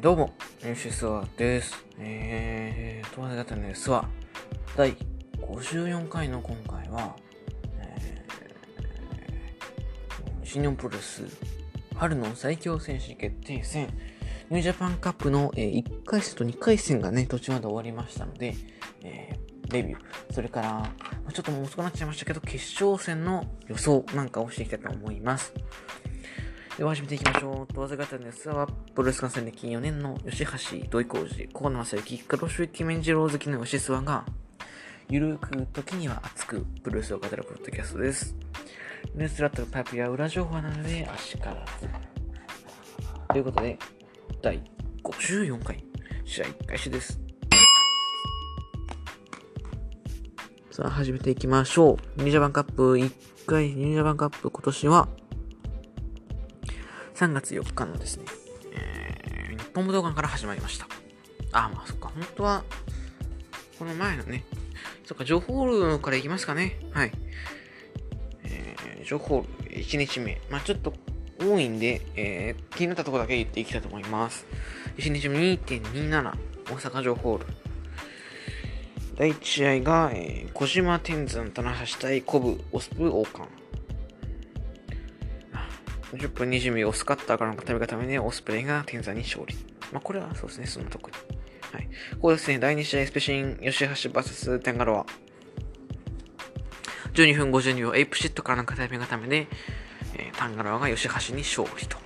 どうも、ニューシスワです。えー、友達方のですは、第54回の今回は、えー、新日本プロレス春の最強選手決定戦、ニュージャパンカップの、えー1回戦と2回戦がね、途中まで終わりましたので、えーレビュー、それから、ちょっともう遅くなっちゃいましたけど、決勝戦の予想なんかをしていきたいと思います。では始めていきましょう。問わず方の安は、プロレス観戦歴4年の吉橋土井浩二、河野正幸、黒潮イメンジロー好きの吉諏訪が、ゆるく時には熱くプロレスを語るポッドキャストです。ニュースラットパイプや裏情報なので、足から。ということで、第54回、試合開始です。さあ、始めていきましょう。ニュージャパンカップ1回、ニュージャパンカップ今年は、3月4日のですね、えー、日本武道館から始まりました。あ、まあそっか、本当は、この前のね、そっか、情報ホールから行きますかね。はい。えー、情報ホール1日目。まあちょっと多いんで、えー、気になったとこだけ言っていきたいと思います。1日目2.27、大阪城ホール。第1試合が、えー、小島天山棚橋対コブオスプ王冠。10分20秒オスカッターからの固めがためにオスプレイが天山に勝利。まあ、これはそうですね、その特に。はい。ここですね、第2試合スペシン、吉橋 VS テンガロア。12分52秒、エイプシットからの固めがためで、えー、タンガロアが吉橋に勝利と。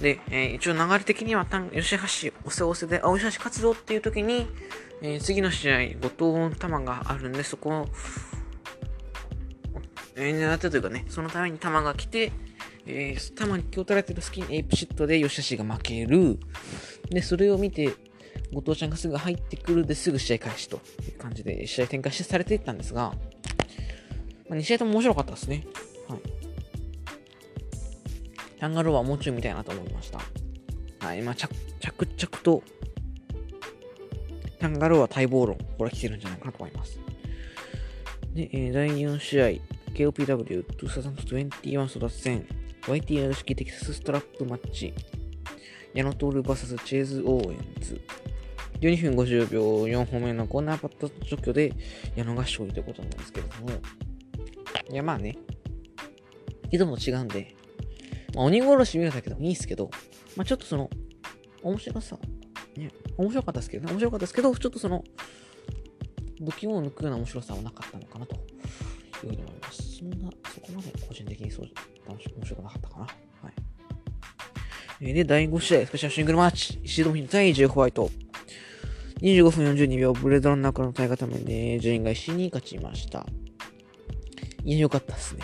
で、えー、一応流れ的にはタン、吉橋、押せ押せで、あ、吉橋活動っていう時に、えー、次の試合、後藤玉があるんで、そこ、えー、狙ってというかね、そのために玉が来て、えー、玉に気を取られてる隙にエイプシットで吉橋が負ける。で、それを見て、後藤ちゃんがすぐ入ってくるですぐ試合開始という感じで試合展開してされていったんですが、まあ、2試合とも面白かったですね。はい。タンガローはもうちょい見たいなと思いました。はい、まあ、着々と、タンガローは待望論、これは来てるんじゃないかなと思います。で、えー、第4試合、KOPW2021 争奪戦 YTR 式テキサスストラップマッチ。矢野徹 VS チェーズ・オーエンズ。12分50秒4本目のコーナーパッド除去で矢野が勝利ということなんですけれども。いやまあね。いつも違うんで、まあ、鬼殺し見るだけでもいいですけど、まあ、ちょっとその面白さ。ね。面白かったですけど、ね、面白かったですけどちょっとその不気を抜くような面白さはなかったのかなと。いうふうに思います。そんな、そこまで個人的にそう楽し面白くなかったかな。はい。えー、で、第5試合、スペシャルシングルマッチ、石戸美対ジェイホワイト。25分42秒、ブレードランナーからの対価ためで、ジェインが石に勝ちました。いや、よかったっすね。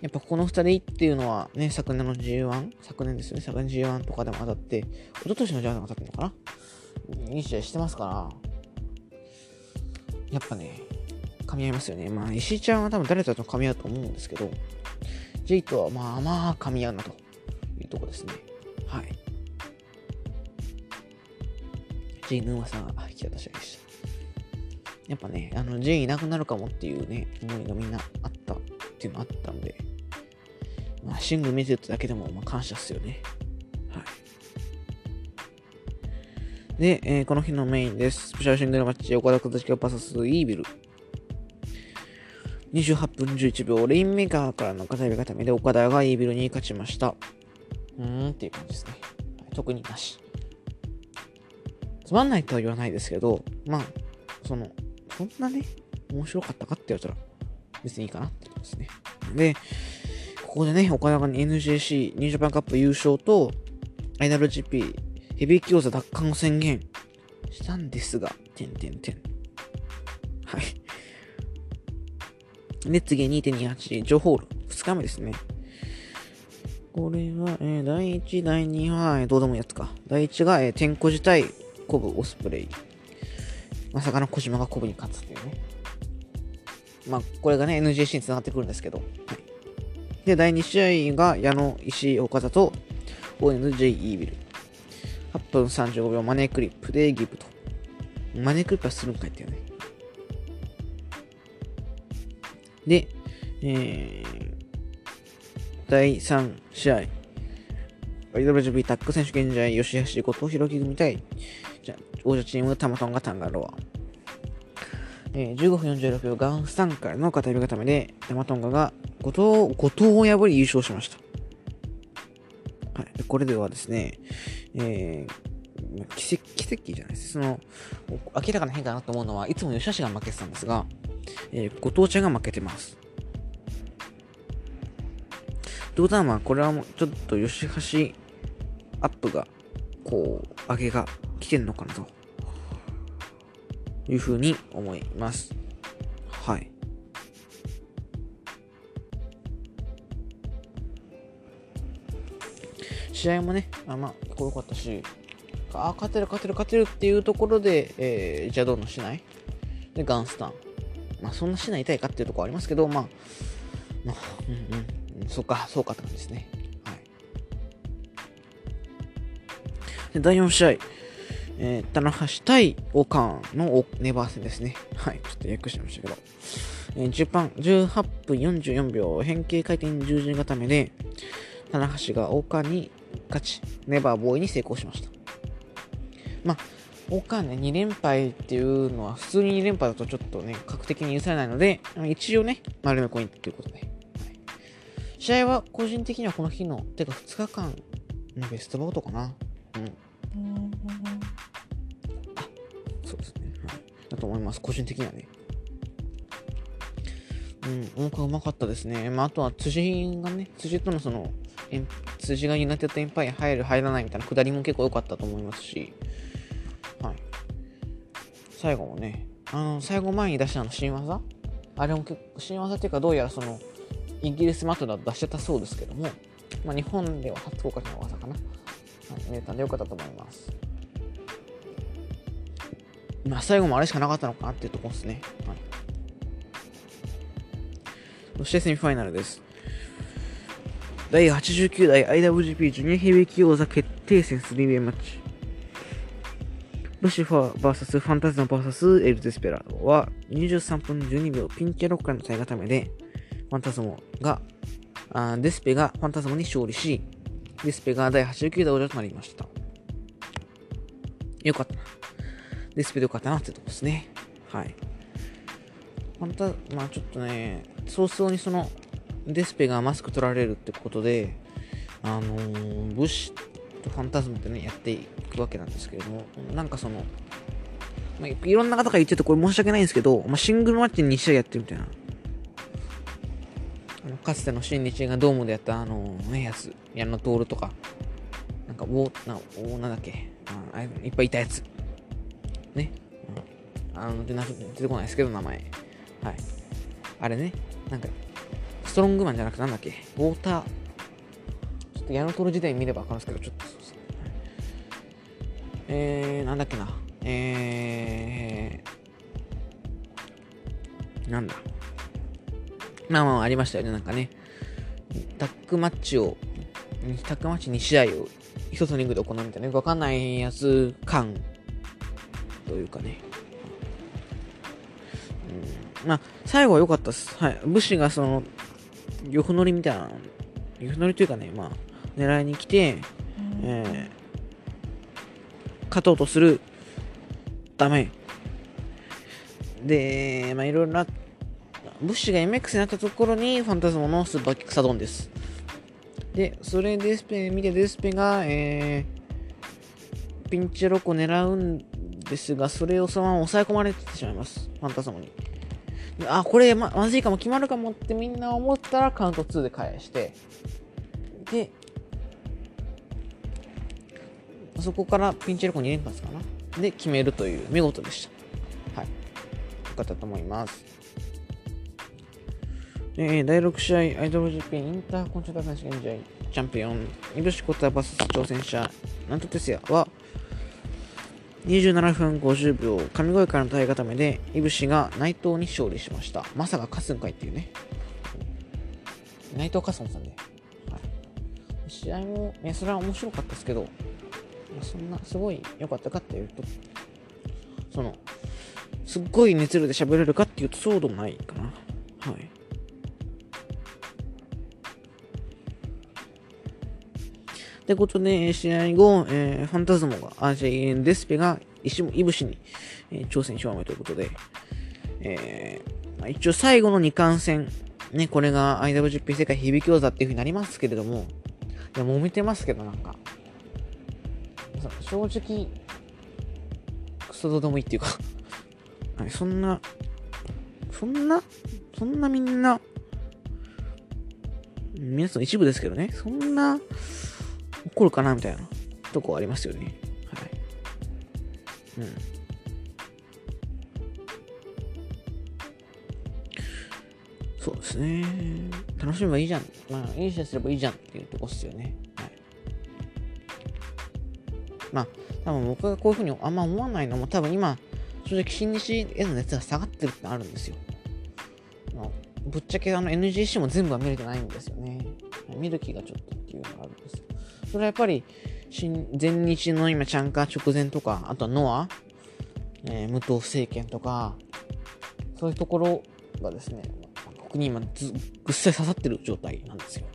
やっぱこの2人っていうのはね、昨年の G1? 昨年ですね、昨年 G1 とかでも当たって、一昨年の G1 でも当たってるのかな？いい試合してますから、やっぱね、噛み合いますよね。まあ、石井ちゃんは多分誰とと噛み合うと思うんですけど、ジェイとはまあまあ噛み合うなというとこですね。はい。ジェイの噂が引き渡しでした。やっぱね、あの、ジェイいなくなるかもっていうね、思いがみんなあったっていうのあったんで、まあ、シングル見てただけでも、まあ、感謝っすよね。はい。で、えーこの日のメインです。スペシャルシングルマッチ、岡田和樹 VS イービル。28分11秒、レインメーカーからの片指固めで岡田がイービルに勝ちました。うーんっていう感じですね。特になし。つまんないとは言わないですけど、まあ、その、そんなね、面白かったかって言われたら、別にいいかなってことですね。で、ここでね、岡田が NJC、ニュージャパンカップ優勝と、IWGP ヘビーキョーザ奪還を宣言したんですが、てんてんてん。はい。で、次2.28、ジョホール。2日目ですね。これは、えー第1、第2は、えーどうでもいいやつか。第1が、えー、天候自体、コブ、オスプレイ。まさかの小島がコブに勝つっていうね。まあ、これがね、NJC に繋がってくるんですけど。はい。で、第2試合が、矢野、石井、岡田と、ONJ イービル。8分35秒、マネークリップでギブと。マネークリップはするんかいっていうね。で、えー、第3試合。IWGP タッグ選手権試合、吉橋、後藤弘樹組対、じゃ王者チーム、タマトンがタンガロア。えー、15分46秒、ガンスタンからの片指固めで、タマトンガが後藤、後藤を破り優勝しました。はい。これではですね、えー、奇跡、奇跡じゃないです。その、明らかな変化だなと思うのは、いつも吉橋が負けてたんですが、えー、後藤ちゃんが負けてます。ということは、まあ、これはもう、ちょっと吉橋アップが、こう、上げが来てんのかなと、いうふうに思います。はい。試合もね、あまあ、こ良かったし、あ、勝てる、勝てる、勝てるっていうところで、えー、じゃあどんどんしないで、ガンスタン。まあ、そんなしないたいかっていうところありますけど、まあ、まあ、うんうん、そうか、そうかって感じですね。はい。で、第4試合、えー、棚橋対オカンのネバー戦ですね。はい、ちょっと訳してましたけど。えー、10番、18分44秒、変形回転十字固めで、棚橋がオカンに勝ち、ネバーボーイに成功しました。まあ、オカーンね、2連敗っていうのは、普通に2連敗だとちょっとね、確的に許されないので、一応ね、丸めコインということで。はい、試合は個人的にはこの日の、てか2日間のベストバウトかな。うん。あ、そうですね。はい。だと思います。個人的にはね。うん、音楽うまかったですね。まあ、あとは辻がね、辻とのその、辻がユナイテッドエンパイア入る入らないみたいなくだりも結構良かったと思いますし、はい。最後もね、あの、最後前に出したの新技？あれも結構、新技っていうかどうやらその、イギリスマットだと出してたそうですけども、まあ、日本では初公開の技かな。はい、見れたんで良かったと思います。まあ、最後もあれしかなかったのかなっていうところですね。はい。そしてセミファイナルです。第89代 IWGP ジュニアヘビー級王座決定戦スリーウェイマッチ。ルシファー VS ファンタズマ VS エル・デスペラードは23分12秒ピンチロッカーの耐え固めで、ファンタズモが、あデスペがファンタズモに勝利し、デスペが第89代王者となりました。よかったな。デスペでよかったなってとこですね。はい。ファンタ、まあちょっとね、早々にそのデスペがマスク取られるってことで、あのー、ブッシとファンタズムってね、やっていくわけなんですけれども、なんかその、まあ、いろんな方が言っててこれ申し訳ないんですけど、まあ、シングルマッチに2試合やってるみたいな。あのかつての新日がドームでやったあのね、やつ、矢野徹とか、なんか、おな、おなんだっけ、ああいっぱいいたやつ。ね。うん、あの、出てこないですけど、名前。はい。あれね、なんか、ストロングマンじゃなくてなんだっけウォーター。ちょっと矢野徹時代見ればわかるんですけど、ちょっと。えー、なんだっけな。えー、なんだ。まあまあありましたよね、なんかね。タックマッチを、タックマッチ2試合を一つのリングで行うみたいな、よくわかんないやつ感というかね。うん、まあ、最後は良かったです。はい。武士がその、横乗りみたいな、横乗りというかね、まあ、狙いに来て、えー、勝とうとするため、で、まあ、いろいろな、ブッシュが MX になったところに、ファンタズモのスーパーキックサドンです。で、それデスペ見てデスペが、えー、ピンチロックを狙うんですが、それをそのまま抑え込まれてしまいます。ファンタズモに。あ、これままずいかも、決まるかもってみんな思ったらカウント2で返して、で、そこからピンチェルコ2連発かなで決めるという見事でした。はい。よかったと思います。えー、第6試合、アイドル GP インターコンチャート選手権試合、チャンピオン、イブシコタ VS 挑戦者、ナントテスヤは、27分50秒、神声からの耐え固めで、いぶしが内藤に勝利しました。まさか勝つんかいっていうね。内藤勝つんさんね。はい、試合も、ね、それは面白かったですけど、そんな、すごい良かったかっていうと、その、すっごい熱量で喋れるかっていうと、そうでもないかな。はい。ってことで、試合後、えー、ファンタズモが、あ、じゃデスペが石イブシに、えー、挑戦表明ということで、えー、まあ、一応最後の2冠戦、ね、これが IWGP 世界響き技っていう風になりますけれども、いや、揉めてますけど、なんか、正直、クソどうでもいいっていうか そんな、そんな、そんなみんな、皆さん一部ですけどね、そんな怒るかなみたいなとこありますよね。はい。うん。そうですね。楽しめばいいじゃん。まあ、いい試合すればいいじゃんっていうとこっすよね。まあ、多分僕がこういうふうにあんま思わないのも多分今、正直新日への熱が下がってるってあるんですよ。ぶっちゃけあの NGC も全部は見れてないんですよね。見る気がちょっとっていうのがあるんです。それはやっぱり、新前日の今、チャンカー直前とか、あとはノア、えー、武藤政権とか、そういうところがですね、僕に今ず、ぐっさり刺さってる状態なんですよ。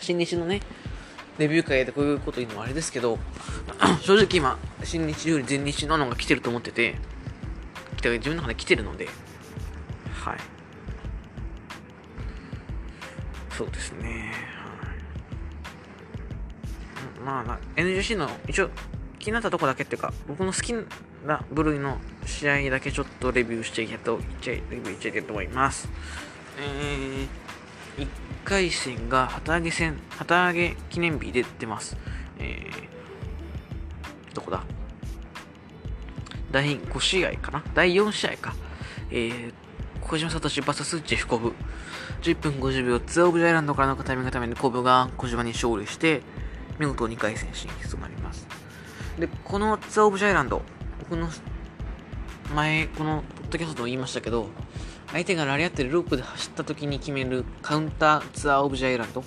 新日のね、デビュー会でこういうこと言うのもあれですけど、正直今、新日より前日ののが来てると思ってて、自分の中で来てるので、はい。そうですね。まあ、NGC の一応気になったとこだけっていうか、僕の好きな部類の試合だけちょっとレビューしていけと、いっちゃい、レビューいっちゃいけと思います。えー、回戦が旗揚げ戦、旗揚げ記念日で出ます。えー、どこだ？第5試合かな？第4試合か。えー、小島聡 VS ジェフコブ。10分50秒、ツアーオブジャイランドからのタイミングためにコブが小島に勝利して、見事2回戦進出となります。で、このツアーオブジャイランド、僕の前、このポッドキャストでも言いましたけど、相手がラリアってるループで走った時に決めるカウンターツアーオブジャイランド、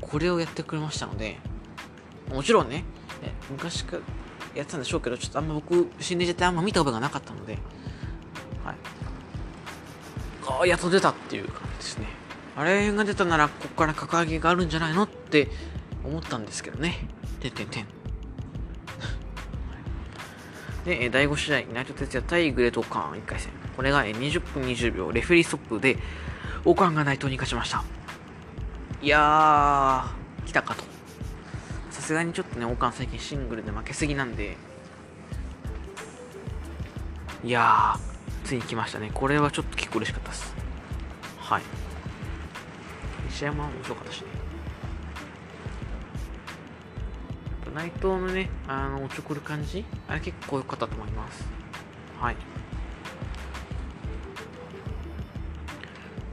これをやってくれましたので、もちろんね、昔からやってたんでしょうけど、ちょっとあんま僕、心霊ジェってあんま見た覚えがなかったので、はい。ああ、やっと出たっていう感じですね。あれが出たなら、ここから格上げがあるんじゃないのって思ったんですけどね。てんてんてん。で、第5試合、内藤哲也対グレート・オカーン1回戦。これが20分20秒、レフェリーストップで、オカーンが内藤に勝ちました。いやー、来たかと。さすがにちょっとね、オカーン最近シングルで負けすぎなんで、いやー、ついに来ましたね。これはちょっと結構嬉しかったです。はい。試合も面白かったしね。内藤のね、あの、おちょくる感じ？あれ結構良かったと思います。はい。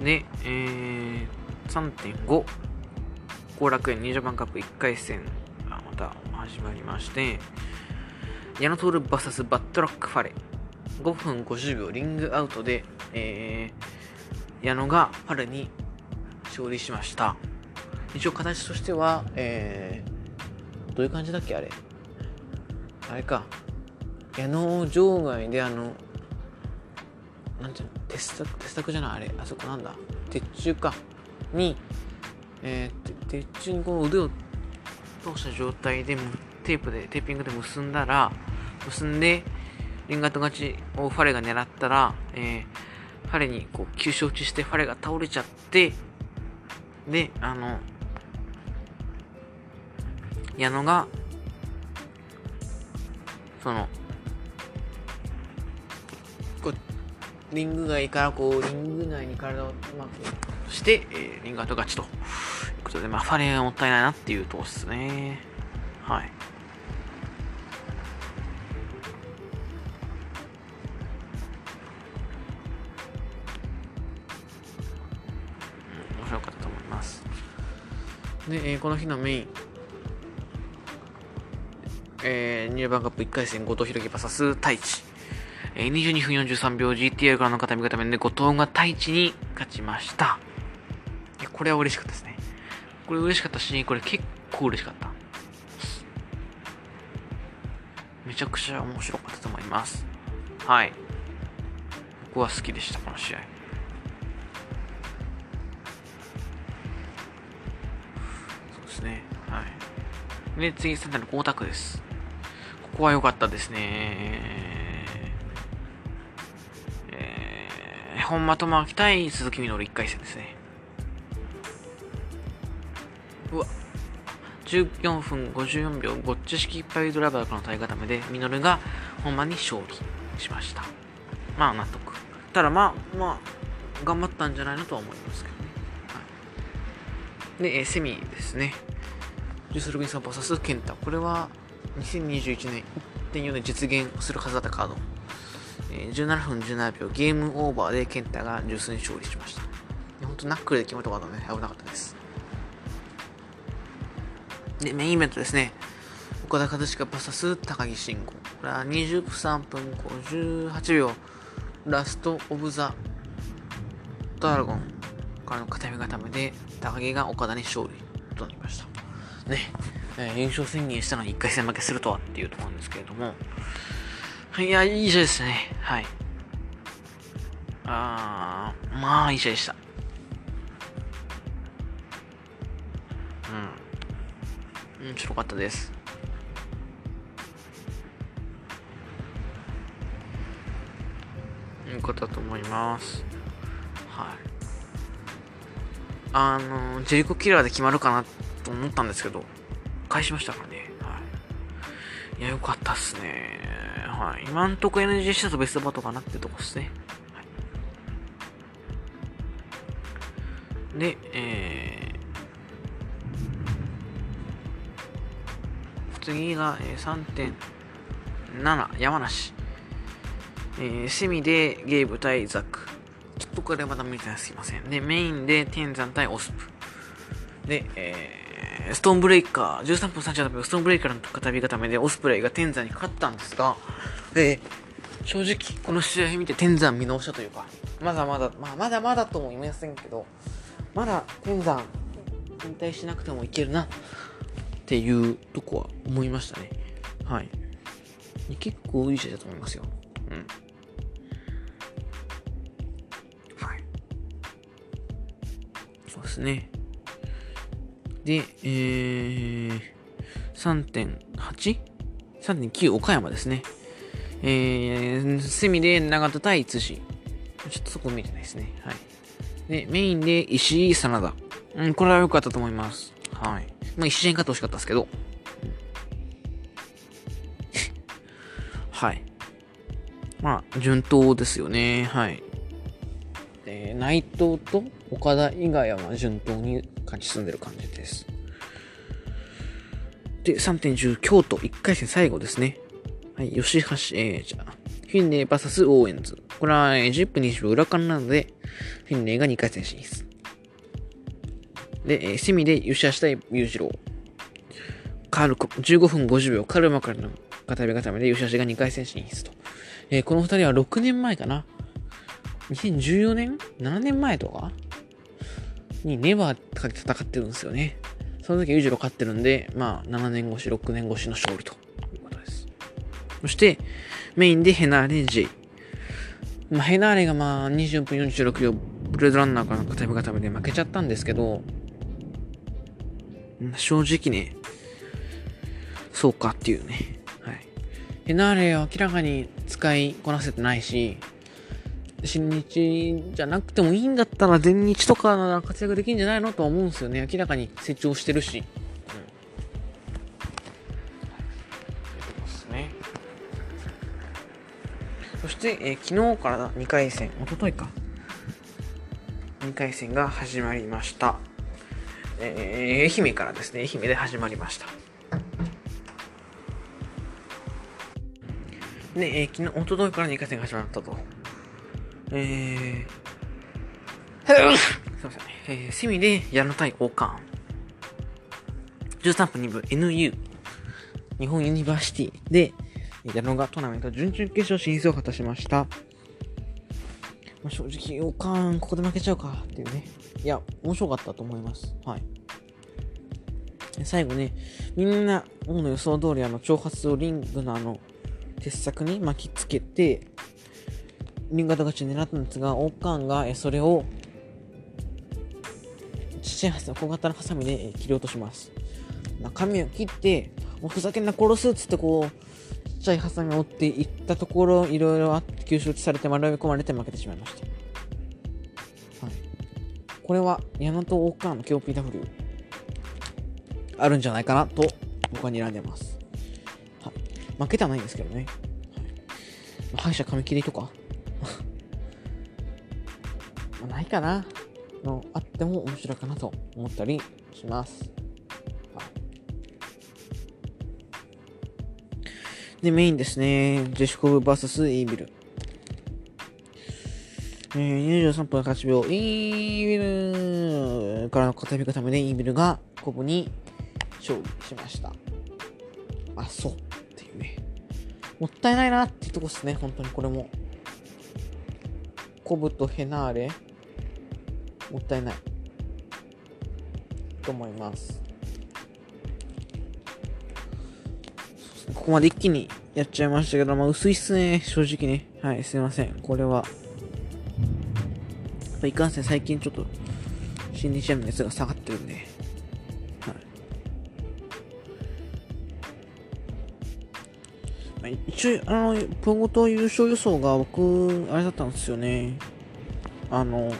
で、えー、3.5、後楽園20番カップ1回戦がまた始まりまして、矢野徹 VS バットラックファレ。5分50秒リングアウトで、えー、矢野がファレに勝利しました。一応形としては、えー、どういう感じだっけあれ？あれか。矢野場外であのなんていうの？鉄柵鉄柵じゃない？あれあそこなんだ。鉄柱か。にえー、鉄柱にこう腕を通した状態でテープでテーピングで結んだら結んでリンガート勝ちをファレが狙ったら、えー、ファレにこう急所打ちしてファレが倒れちゃってであの矢野が、その、こう、リング外からこう、リング内に体をうまくそして、えー、リングアウト勝ちということで、まあ、ファレがもったいないなっていうとこですね。はい。面白かったと思います。で、えー、この日のメイン、えー、ニューバンカップ1回戦、後藤弘樹 VS 太一。えー、22分43秒 GTR からの片見方面で後藤が太一に勝ちました。いや、これは嬉しかったですね。これ嬉しかったし、これ結構嬉しかった。めちゃくちゃ面白かったと思います。はい。僕は好きでした、この試合。そうでですね。はい。で、次、センターの光沢です。ここは良かったですね。えー、本間智明対鈴木みのる1回戦ですね。うわ。14分54秒、ゴッチ式パイドライバーからの体固めで、ミノルが本番に勝利しました。まあ、納得。ただ、まあ、まあ、頑張ったんじゃないのとは思いますけどね。はい、で、えセミですね。ジュス・ルビンソン VS ケンタ。これは、2021年1.4で実現するはずだったカード。えー、17分17秒、ゲームオーバーでケンタがジュースに勝利しました。本当ナックルで決まったことはね、危なかったです。で、メインイベントですね。岡田和親 VS 高木慎吾。これは23分58秒。ラスト・オブ・ザ・ドラゴンからの片目固めで、高木が岡田に勝利となりました。ね、えー、優勝宣言したのに1回戦負けするとはっていうところなんですけれども。いや、いい試合ですね。はい。あー、まあ、いい試合でした。うん。面白かったです。いうことだと思います。はい。あの、ジェリコキラーで決まるかなと思ったんですけど、返しましたからね。はい。いや、よかったっすね。はい。今んとこ NG したとベストバトかなってとこっすね。はい。で、えー、次が、えー、3.7山梨。えー、セミでゲーブ対ザック。ちょっとこれまだ見てないすいません。で、メインで天山対オスプ。で、えー、ストーンブレイカー、13分38秒、ストーンブレイカーの片火固めでオスプレイが天山に勝ったんですが、えー、正直この試合見て天山見直したというか、まだまだ、まあ、まだまだとも言いませんけど、まだ天山引退しなくてもいけるなっていうとこは思いましたね。はい。結構いい試合だと思いますよ。うんそう。ですね。で、えー、3.8?3.9 岡山ですね。えー、セミで長田対津市。ちょっとそこ見てないですね。はい。で、メインで石井真田。うん、これは良かったと思います。はい。まあ、一試合勝ってほしかったですけど。はい。まあ、順当ですよね。はい。えー、内藤と岡田以外は順当に勝ち進んでる感じです。で、3.10京都1回戦最後ですね。はい、吉橋、えー、じゃあ、フィンネー VS オーエンズ。これは、10分20秒裏間なので、フィンネーが2回戦進出。で、えー、セミで吉橋対裕次郎。カールコ、15分50秒、カルマからの片目固めで吉橋が2回戦進出と。えー、この2人は6年前かな？2014年 ?7 年前とか？にネバーかけて戦ってるんですよね。その時は裕次郎勝ってるんで、まあ、7年越し、6年越しの勝利ということです。そして、メインでヘナーレ J。まあ、ヘナーレがまあ、20分46秒、ブレードランナーからの片目固めで負けちゃったんですけど、正直ね、そうかっていうね。はい。ヘナーレは明らかに使いこなせてないし、新日じゃなくてもいいんだったら全日とかなら活躍できるんじゃないのとは思うんですよね。明らかに成長してるし。そして、えー、昨日から2回戦、おとといか。2回戦が始まりました。えー、愛媛からですね、愛媛で始まりました。で、えー、昨日、おとといから2回戦が始まったと。えー、すいません。えー、セミで矢野対王冠。13分2分 NU。日本ユニバーシティで、矢野がトーナメント準々決勝進出を果たしました。まあ、正直、王冠、ここで負けちゃうかっていうね。いや、面白かったと思います。はい。最後ね、みんな、王の予想通りあの、挑発をリングのあの、鉄柵に巻きつけて、新潟勝ち狙ったんですが、王冠がそれを、父ハサ小型のハサミで切り落とします。まあ、髪を切って、もうふざけんな殺すっつってこう、ちっちゃいハサミを折っていったところ、いろいろあって吸収されて丸め込まれて負けてしまいました。はい。これは、矢野と大川の KOPW、あるんじゃないかなと、僕は睨んでます。負けてはないんですけどね。はい。敗者紙切りとか、ないかな。のあっても面白いかなと思ったりします。で、メインですね。ジェシコブ VS イービル。えー、23分8秒。イービルからの片指固めでイービルがコブに勝利しました。あ、そう。っていうね。もったいないなっていうとこですね。本当にこれも。コブとヘナーレ。もったいない。と思います。ここまで一気にやっちゃいましたけど、まあ、薄いっすね、正直ね。はい、すいません。これは。いかんせん最近ちょっと、新日アムの熱が下がってるんで。はい。まあ一応、あの、プロゴト優勝予想が僕、あれだったんですよね。あの、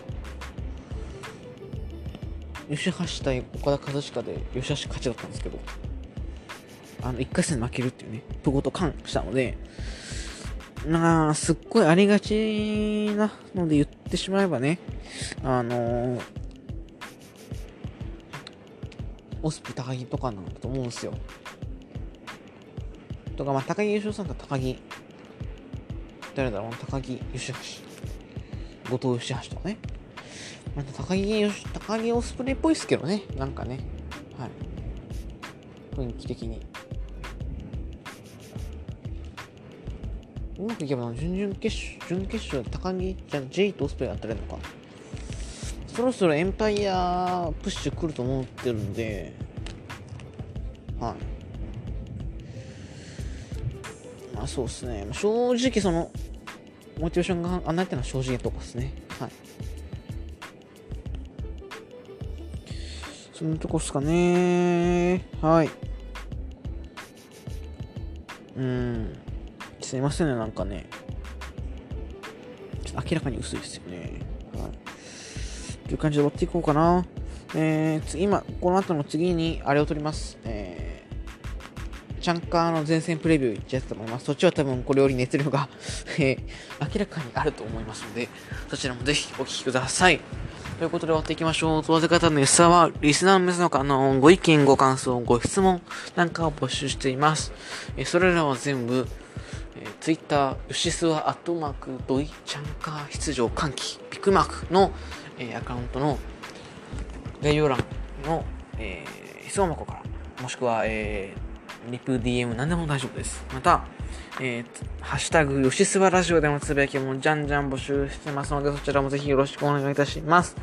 吉橋対岡田和親で吉橋勝ちだったんですけど、あの、1回戦負けるっていうね、プゴと感したので、なあ、すっごいありがちなので言ってしまえばね、あのー、オスプ高木とかなんだと思うんですよ。とか、まあ、高木優勝さんと高木、誰だろう、高木吉橋、後藤吉橋とかね。また高木よし、高木オスプレイっぽいっすけどね。なんかね。はい。雰囲気的に。うまくいけば、準々決勝、準決勝、高木じゃ、ジェイとオスプレイやったらいいのか。そろそろエンパイアプッシュ来ると思ってるんで、はい。まあそうっすね。正直その、モチベーションが上がってるのは正直なとこですね。はい。そんなとこっすかねはい。うん。すいませんね、なんかね。明らかに薄いですよね。はい。という感じで終わっていこうかな。えー、次、今、この後の次に、あれを撮ります。えー、チャンカーの前線プレビューいっちゃうと思います。そっちは多分これより熱量が え、明らかにあると思いますので、そちらもぜひお聞きください。ということで終わっていきましょう。問わせ方の安さは、リスナーの皆様からのご意見、ご感想、ご質問なんかを募集しています。えそれらは全部、えー、Twitter、よしすわ、アットマーク、ドイチャンカー出場歓喜、ビッグマークの、えーアカウントの概要欄の、えー質問箱から、もしくは、えーリプ DM 何でも大丈夫です。また、えーハッシュタグ、よしすばラジオでのつぶやきもじゃんじゃん募集してますので、そちらもぜひよろしくお願いいたします。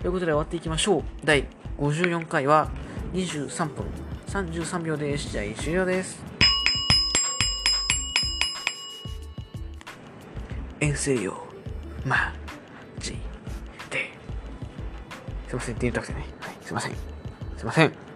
ということで終わっていきましょう。第54回は23分33秒で試合終了です。遠征よ、まじで。すいません、って言いたくてね。はい、すいません。すいません。